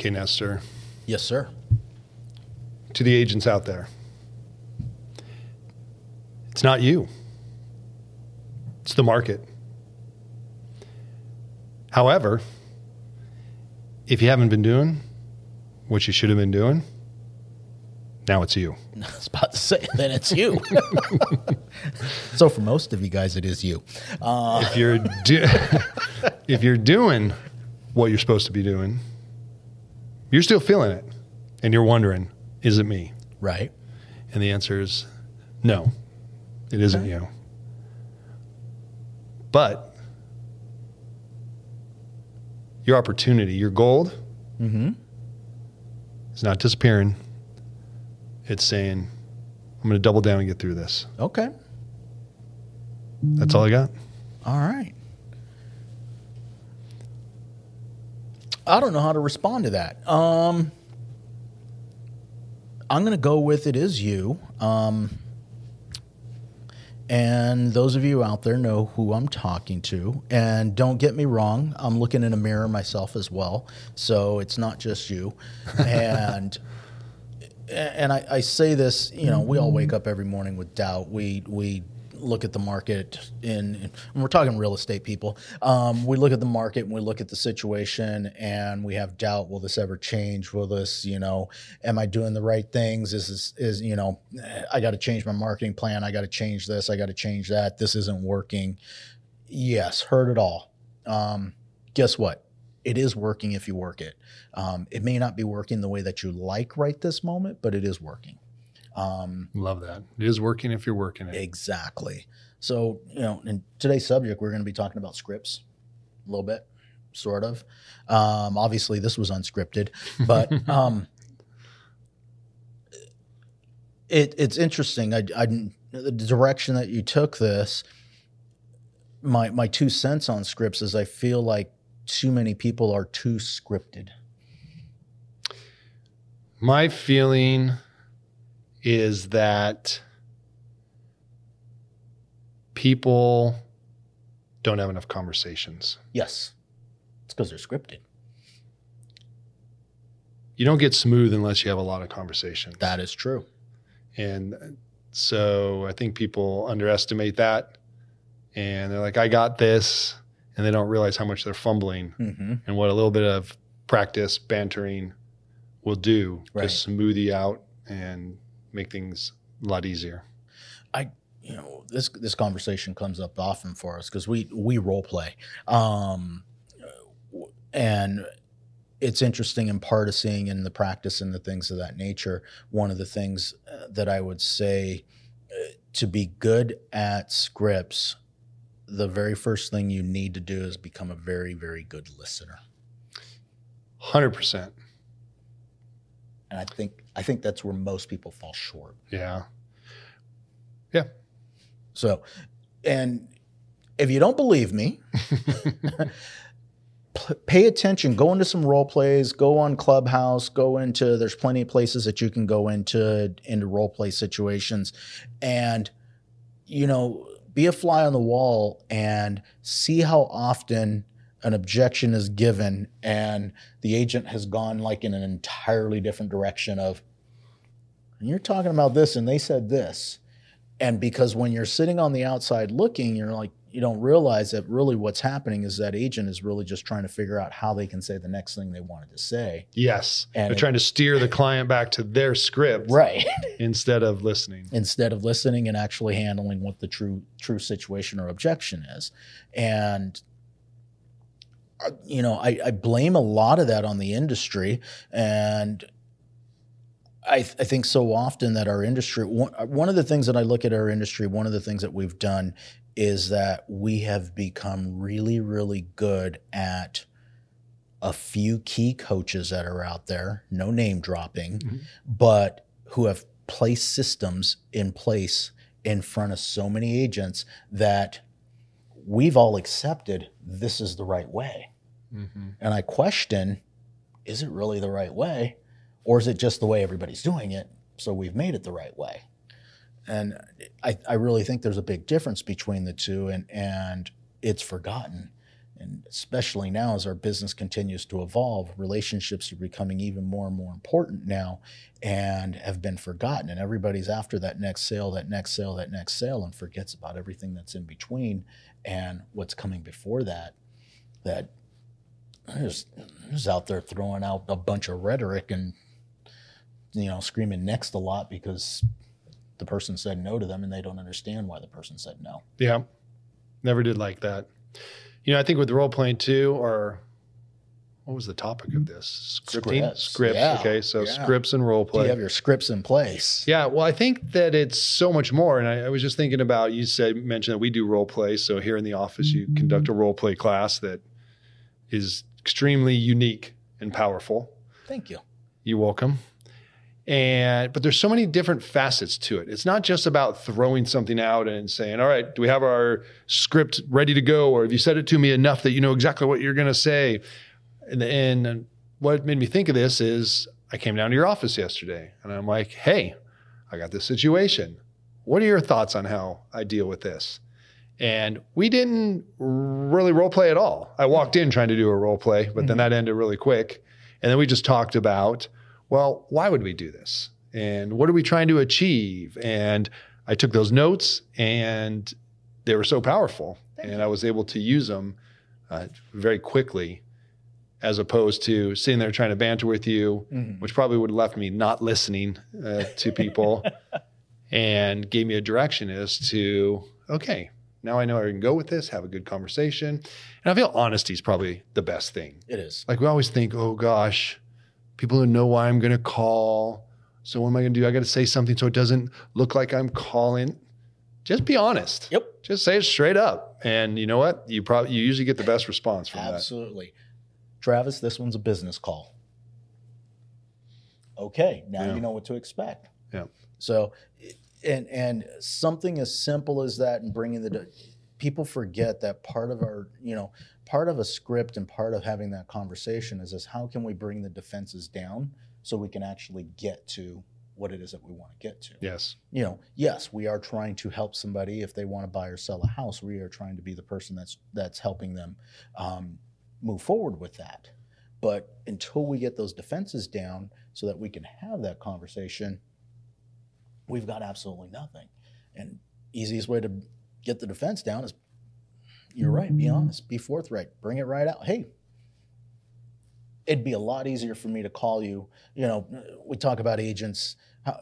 Okay, Nestor. Yes, sir. To the agents out there, it's not you, it's the market. However, if you haven't been doing what you should have been doing, now it's you. I was about to say, then it's you. so for most of you guys, it is you. Uh, If you're do- if you're doing what you're supposed to be doing, you're still feeling it, and you're wondering, is it me? right. And the answer is no, it isn't you. But your opportunity, your gold, Mm-hmm. is not disappearing. It's saying, I'm going to double down and get through this. Okay. That's all I got. All right. I don't know how to respond to that. Um, I'm going to go with it is you. Um, and those of you out there know who I'm talking to. And don't get me wrong, I'm looking in a mirror myself as well. So it's not just you. and and I, I say this, you know, we all wake up every morning with doubt. We we look at the market in, and we're talking real estate people. Um, we look at the market and we look at the situation and we have doubt. Will this ever change? Will this, you know, am I doing the right things? Is this is you know, I got to change my marketing plan. I got to change this. I got to change that. This isn't working. Yes, heard it all. Um, guess what? It is working if you work it. Um, it may not be working the way that you like right this moment, but it is working. Um, Love that. It is working if you're working it. Exactly. So, you know, in today's subject, we're going to be talking about scripts a little bit, sort of. Um, obviously, this was unscripted, but um, it, it's interesting. I, I, the direction that you took this, my, my two cents on scripts is I feel like too many people are too scripted. My feeling is that people don't have enough conversations. Yes, it's because they're scripted. You don't get smooth unless you have a lot of conversations. That is true. And so I think people underestimate that and they're like, I got this. And they don't realize how much they're fumbling Mm-hmm. and what a little bit of practice, bantering will do Right. to smooth you out and make things a lot easier. I you know this this conversation comes up often for us because we we role play um and it's interesting in particing and the practice and the things of that nature one of the things uh, that i would say uh, to be good at scripts the very first thing you need to do is become a very very good listener 100%. And i think i think that's where most people fall short Yeah. Yeah. So, and if you don't believe me, pay attention. Go into some role plays. Go on Clubhouse. Go into. There's plenty of places that you can go into into role play situations, and you know, be a fly on the wall and see how often an objection is given and the agent has gone like in an entirely different direction of you're talking about this and they said this and because when you're sitting on the outside looking you're like you don't realize that really what's happening is that agent is really just trying to figure out how they can say the next thing they wanted to say Yes. And They're it- trying to steer the client back to their script right instead of listening. instead of listening and actually handling what the true true situation or objection is and you know I, I blame a lot of that on the industry and I, th- I think so often that our industry one, one of the things that i look at our industry one of the things that we've done is that we have become really really good at a few key coaches that are out there no name dropping Mhm. but who have placed systems in place in front of so many agents that we've all accepted this is the right way Mm-hmm. and I question, is it really the right way? Or is it just the way everybody's doing it? So we've made it the right way. And I, I really think there's a big difference between the two and, and it's forgotten. And especially now, as our business continues to evolve, relationships are becoming even more and more important now and have been forgotten. And everybody's after that next sale, that next sale, that next sale, and forgets about everything that's in between and what's coming before that. That is, is out there throwing out a bunch of rhetoric and, you know, screaming next a lot because the person said no to them and they don't understand why the person said no. Yeah. Never did like that. You know, I think with role playing too, or what was the topic of this? Scripting? Scripts. Scripts. Yeah. Okay. So Yeah. scripts and role Do play. you have your scripts in place? Yeah, well, I think that it's so much more. And I, I was just thinking about you said mentioned that we do role play. So here in the office, you mm-hmm. conduct a role play class that is extremely unique and powerful. Thank you. You're welcome. And but there's so many different facets to it. It's not just about throwing something out and saying, "All right, do we have our script ready to go?" Or have you said it to me enough that you know exactly what you're going to say? And, and what made me think of this is I came down to your office yesterday, and I'm like, "Hey, I got this situation. What are your thoughts on how I deal with this?" And we didn't really role play at all. I walked in trying to do a role play, but then that ended really quick. And then we just talked about, well, why would we do this? And what are we trying to achieve? And I took those notes and they were so powerful. And I was able to use them uh, very quickly as opposed to sitting there trying to banter with you, Mhm. which probably would have left me not listening uh, to people and gave me a direction as to, okay, now I know I can go with this, have a good conversation. And I feel honesty is probably the best thing. It is. Like we always think, oh gosh, people don't know why I'm going to call. So what am I going to do? I got to say something so it doesn't look like I'm calling. Just be honest. Yep. Just say it straight up. And you know what? You probably you usually get the best response from that. Absolutely. Travis, this one's a business call. Okay, now Yeah. you know what to expect. Yeah. So, and and something as simple as that, and bringing the people forget that part of our, you know, part of a script and part of having that conversation is is how can we bring the defenses down so we can actually get to what it is that we want to get to Yes. you know, yes, we are trying to help somebody if they want to buy or sell a house. We are trying to be the person that's that's helping them um, move forward with that. But until we get those defenses down, so that we can have that conversation, we've got absolutely nothing. And easiest way to get the defense down is, you're right. Be mm-hmm. honest. Be forthright. Bring it right out. Hey. It'd be a lot easier for me to call you. You know, we talk about agents. How,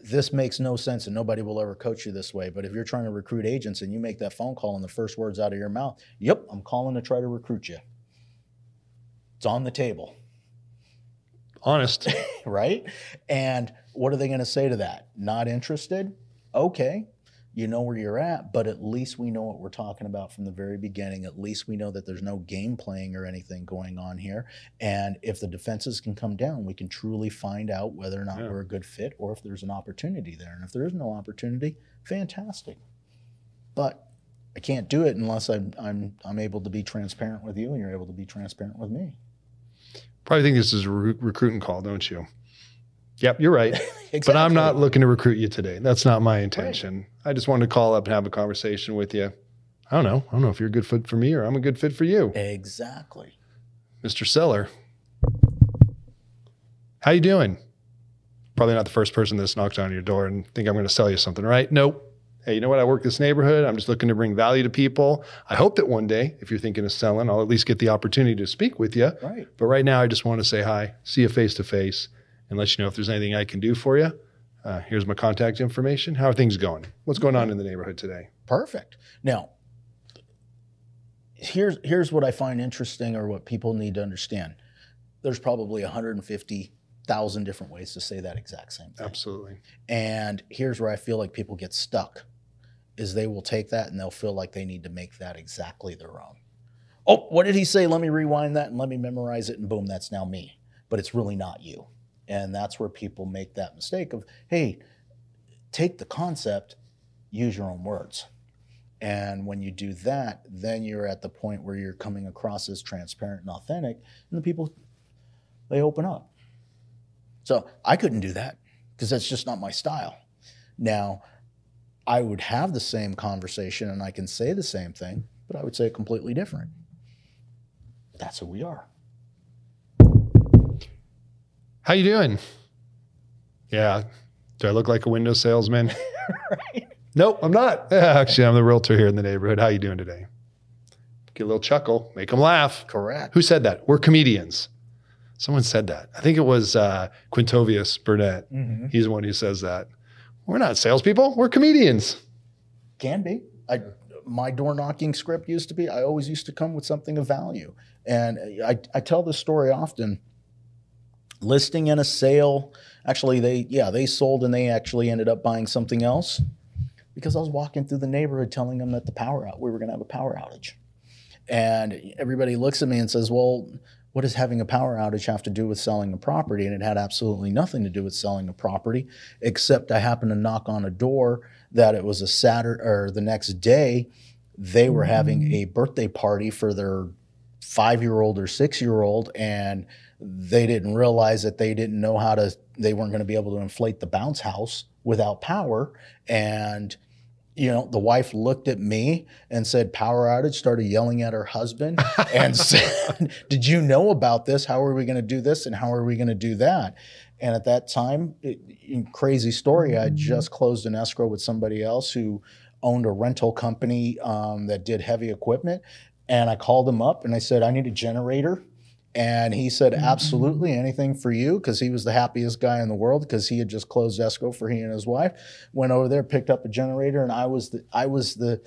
this makes no sense and nobody will ever coach you this way. But if you're trying to recruit agents and you make that phone call and the first words out of your mouth, yep, I'm calling to try to recruit you. It's on the table, Honest. right? And what are they going to say to that? Not interested? Okay. You know where you're at, but at least we know what we're talking about from the very beginning. At least we know that there's no game playing or anything going on here. And if the defenses can come down, we can truly find out whether or not Yeah. we're a good fit or if there's an opportunity there. And if there is no opportunity, fantastic. But I can't do it unless I'm I'm I'm able to be transparent with you and you're able to be transparent with me. Probably think this is a re- recruiting call, don't you? Yep, you're right. But I'm not looking to recruit you today. That's not my intention. I just wanted to call up and have a conversation with you. I don't know. I don't know if you're a good fit for me or I'm a good fit for you. Exactly. Mr. Seller. How you doing? Probably not the first person that's knocked on your door and think I'm going to sell you something, right? Nope. Hey, you know what? I work this neighborhood. I'm just looking to bring value to people. I hope that one day, if you're thinking of selling, I'll at least get the opportunity to speak with you. Right. But right now, I just want to say hi, see you face to face, and let you know if there's anything I can do for you. Uh, here's my contact information. How are things going? What's going on in the neighborhood today? Perfect. Now, here's here's what I find interesting, or what people need to understand. There's probably 150,000 different ways to say that exact same thing. Absolutely. And here's where I feel like people get stuck: is they will take that and they'll feel like they need to make that exactly their own. Oh. oh, what did he say? Let me rewind that and let me memorize it, and boom, that's now me. But it's really not you. And that's where people make that mistake of, hey, take the concept, use your own words. And when you do that, then you're at the point where you're coming across as transparent and authentic, and the people they open up. So I couldn't do that because that's just not my style. Now, I would have the same conversation and I can say the same thing, but I would say it completely different. that's who we are. How you doing? Yeah. Do I look like a window salesman? right. Nope, I'm not. Yeah, actually, I'm the realtor here in the neighborhood. How you doing today? Get a little chuckle, make them laugh. Correct. Who said that? We're comedians. Someone said that. I think it was uh, Quintovius Burnett. Mm-hmm. He's the one who says that. We're not salespeople. We're comedians. Can be. I my door knocking script used to be. I always used to come with something of value, and I I tell this story often. Listing in a sale. Actually, they yeah they sold and they actually ended up buying something else because I was walking through the neighborhood telling them that the power out we were going to have a power outage, and everybody looks at me and says, "Well." What does having a power outage have to do with selling a property? And it had absolutely nothing to do with selling a property, except I happened to knock on a door that it was a Saturday or the next day they were having mm-hmm. a birthday party for their five year old or six year old and they didn't realize that they didn't know how to they weren't going to be able to inflate the bounce house without power and you know the wife looked at me and said power outage started yelling at her husband and said did you know about this how are we going to do this and how are we going to do that and at that time, it, crazy story, I just closed an escrow with somebody else who owned a rental company um, that did heavy equipment. And I called them up and I said, I need a generator. And he said, mm-hmm. absolutely anything for you, because he was the happiest guy in the world because he had just closed escrow for he and his wife. Went over there, picked up a generator, and I was the I was the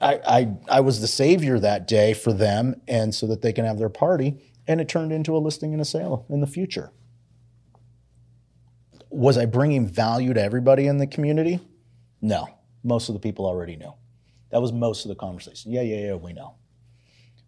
I, I I was the savior that day for them, and so that they can have their party. And it turned into a listing and a sale in the future was I bringing value to everybody in the community? No. Most of the people already knew. That was most of the conversation. Yeah, yeah, yeah, we know.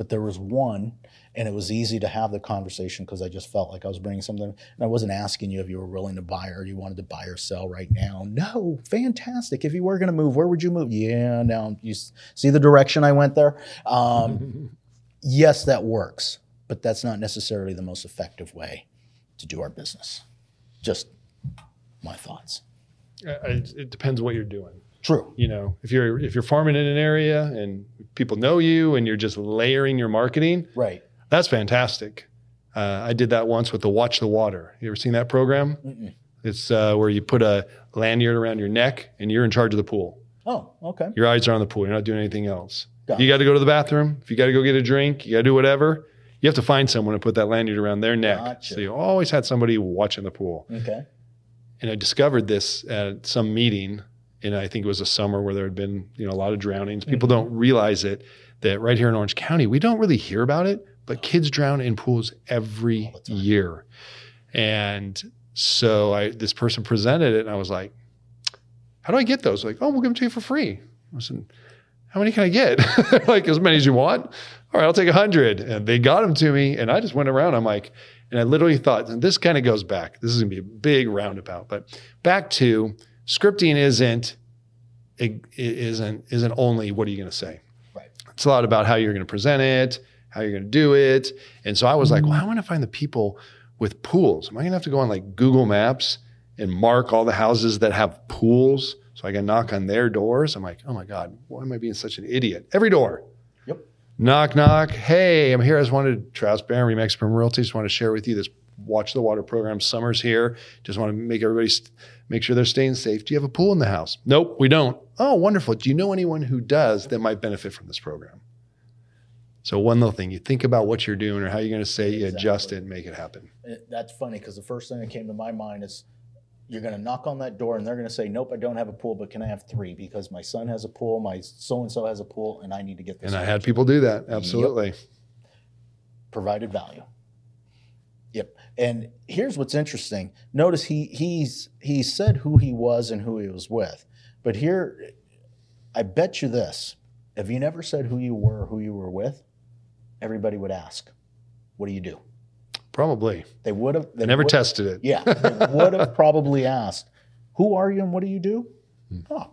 But there was one, and it was easy to have the conversation because I just felt like I was bringing something. And I wasn't asking you if you were willing to buy or you wanted to buy or sell right now. No, fantastic. If you were going to move, where would you move? Yeah, now you see the direction I went there. Um, yes, that works, but that's not necessarily the most effective way to do our business. Just my thoughts. It, it depends what you're doing. True. You know, if you're if you're farming in an area and people know you and you're just layering your marketing, Right. that's fantastic. Uh, I did that once with the Watch the Water. You ever seen that program? Mm-mm. It's uh, where you put a lanyard around your neck and you're in charge of the pool. Oh, okay. Your eyes are on the pool. You're not doing anything else. Got you got to go to the bathroom. If you got to go get a drink, you got to do whatever. You have to find someone to put that lanyard around their neck. Gotcha. So you always had somebody watching the pool. Okay. And I discovered this at some meeting, and I think it was a summer where there had been you know a lot of drownings. People Mhm. don't realize it that right here in Orange County, we don't really hear about it, but kids drown in pools every All the time. year. And so I this person presented it, and I was like, "How do I get those?" Like, "Oh, we'll give them to you for free." I said, "How many can I get?" like as many as you want. All right, I'll take a hundred. And they got them to me, and I just went around. I'm like, and I literally thought, and this kind of goes back. This is gonna be a big roundabout, but back to scripting isn't it isn't isn't only what are you going to say. Right. It's a lot about how you're going to present it, how you're going to do it, and so I was like, well, I want to find the people with pools. Am I going to have to go on like Google Maps and mark all the houses that have pools so I can knock on their doors? I'm like, oh my god, why am I being such an idiot? Every door. Yep. Knock, knock. Hey, I'm here. I just wanted Travis Barron, Remax Premier Realty. Just want to share with you this Watch the Water program. Summer's here. Just want to make everybody st- make sure they're staying safe. Do you have a pool in the house? Nope, we don't. Oh, wonderful. Do you know anyone who does that might benefit from this program? So one little thing, you think about what you're doing or how you're going to say, you adjust it and make it happen. It- That's funny because the first thing that came to my mind is you're going to knock on that door and they're going to say, Nope, I don't have a pool, but can I have three? Because my son has a pool, my so and so has a pool, and I need to get this. And I had people do that. Absolutely. provided value. Yep. And here's what's interesting. Notice he he's he said who he was and who he was with. But here I bet you this. If you never said who you were, who you were with, everybody would ask, What do you do? Probably. They would have they never tested it. Yeah. They would have probably asked, Who are you and what do you do? Oh.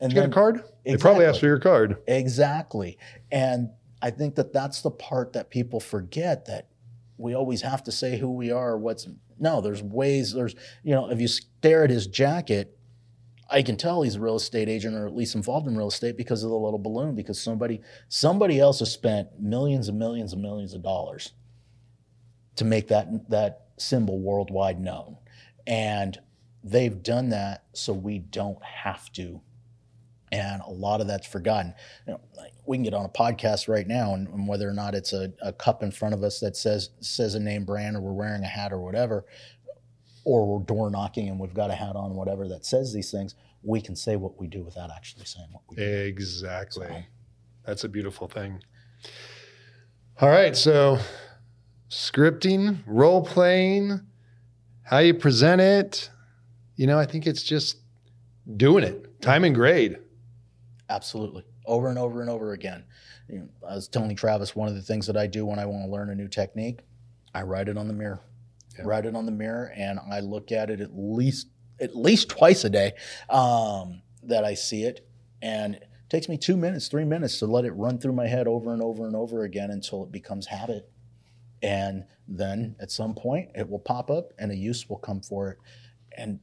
And Hmm. You got a then- card? They probably asked for your card. Exactly. And I think that that's the part that people forget that we always have to say who we are, what's no, there's ways, there's, you know, if you stare at his jacket, I can tell he's a real estate agent or at least involved in real estate because of the little balloon because somebody somebody else has spent millions and millions and millions of dollars to make that that symbol worldwide known. And they've done that so we don't have to. And a lot of that's forgotten. You know, like we can get on a podcast right now, and, and whether or not it's a, a cup in front of us that says says a name brand, or we're wearing a hat or whatever, or we're door knocking and we've got a hat on, whatever that says these things, we can say what we do without actually saying what we do. Exactly. So- That's a beautiful thing. All right. So, scripting, role playing, how you present it. You know, I think it's just doing it, time and grade. Absolutely. Over and over and over again. You know, I was telling Travis one of the things that I do when I want to learn a new technique, I write it on the mirror. Yeah. Write it on the mirror and I look at it at least at least twice a day um, that I see it. And it takes me two minutes, three minutes to let it run through my head over and over and over again until it becomes habit. And then at some point it will pop up and a use will come for it. And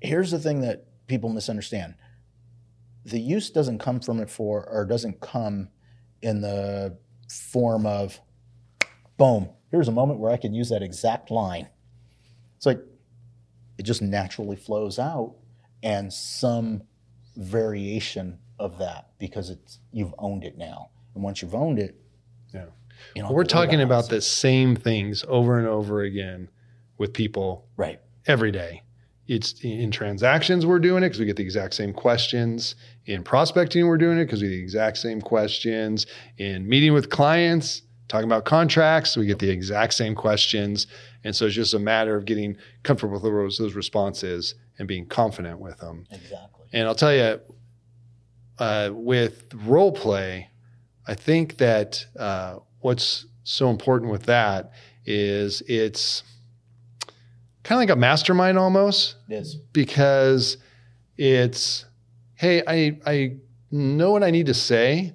here's the thing that people misunderstand the use doesn't come from it for or doesn't come in the form of boom here's a moment where i can use that exact line it's like it just naturally flows out and some variation of that because it's you've owned it now and once you've owned it Yeah. you know We're talking about the same things over and over again with people right every day. It's in transactions, we're doing it because we get the exact same questions. In prospecting, we're doing it because we get the exact same questions. In meeting with clients, talking about contracts, we get the exact same questions. And so it's just a matter of getting comfortable with those, those responses and being confident with them. exactly And I'll tell you, uh, with role play, I think that uh, what's so important with that is it's kind of like a mastermind almost it is because it's hey I I know what I need to say,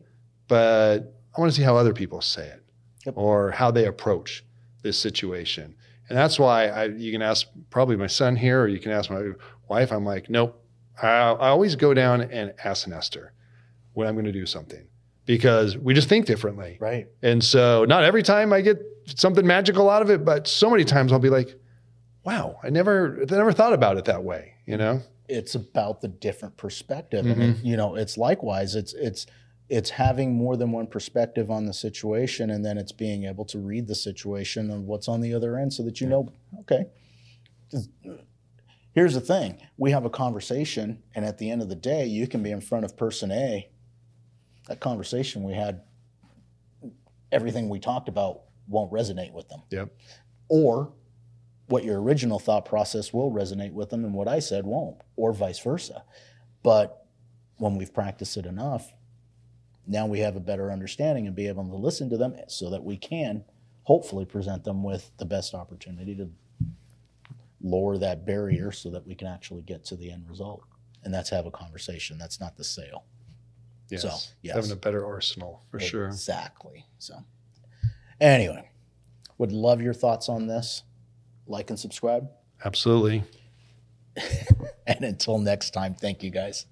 but I want to see how other people say it Yep. or how they approach this situation. And that's why I, you can ask probably my son here, or you can ask my wife. I'm like, nope. I, I always go down and ask Nestor when I'm going to do something because we just think differently. right And so not every time I get something magical out of it, but so many times I'll be like, wow, I never, I never thought about it that way, you know? it's about the different perspective. And it, you know it's likewise it's it's it's having more than one perspective on the situation and then it's being able to read the situation and what's on the other end so that you know okay here's the thing. We have a conversation and at the end of the day you can be in front of person a. That conversation we had everything we talked about won't resonate with them. Yep. or what your original thought process will resonate with them and what I said won't, or vice versa. But when we've practiced it enough, now we have a better understanding and be able to listen to them so that we can hopefully present them with the best opportunity to lower that barrier so that we can actually get to the end result. And that's have a conversation. That's not the sale. Yes. So, yes. Having a better arsenal for sure. Exactly. So, anyway, would love your thoughts on this. Like and subscribe. Absolutely. And until next time, thank you guys.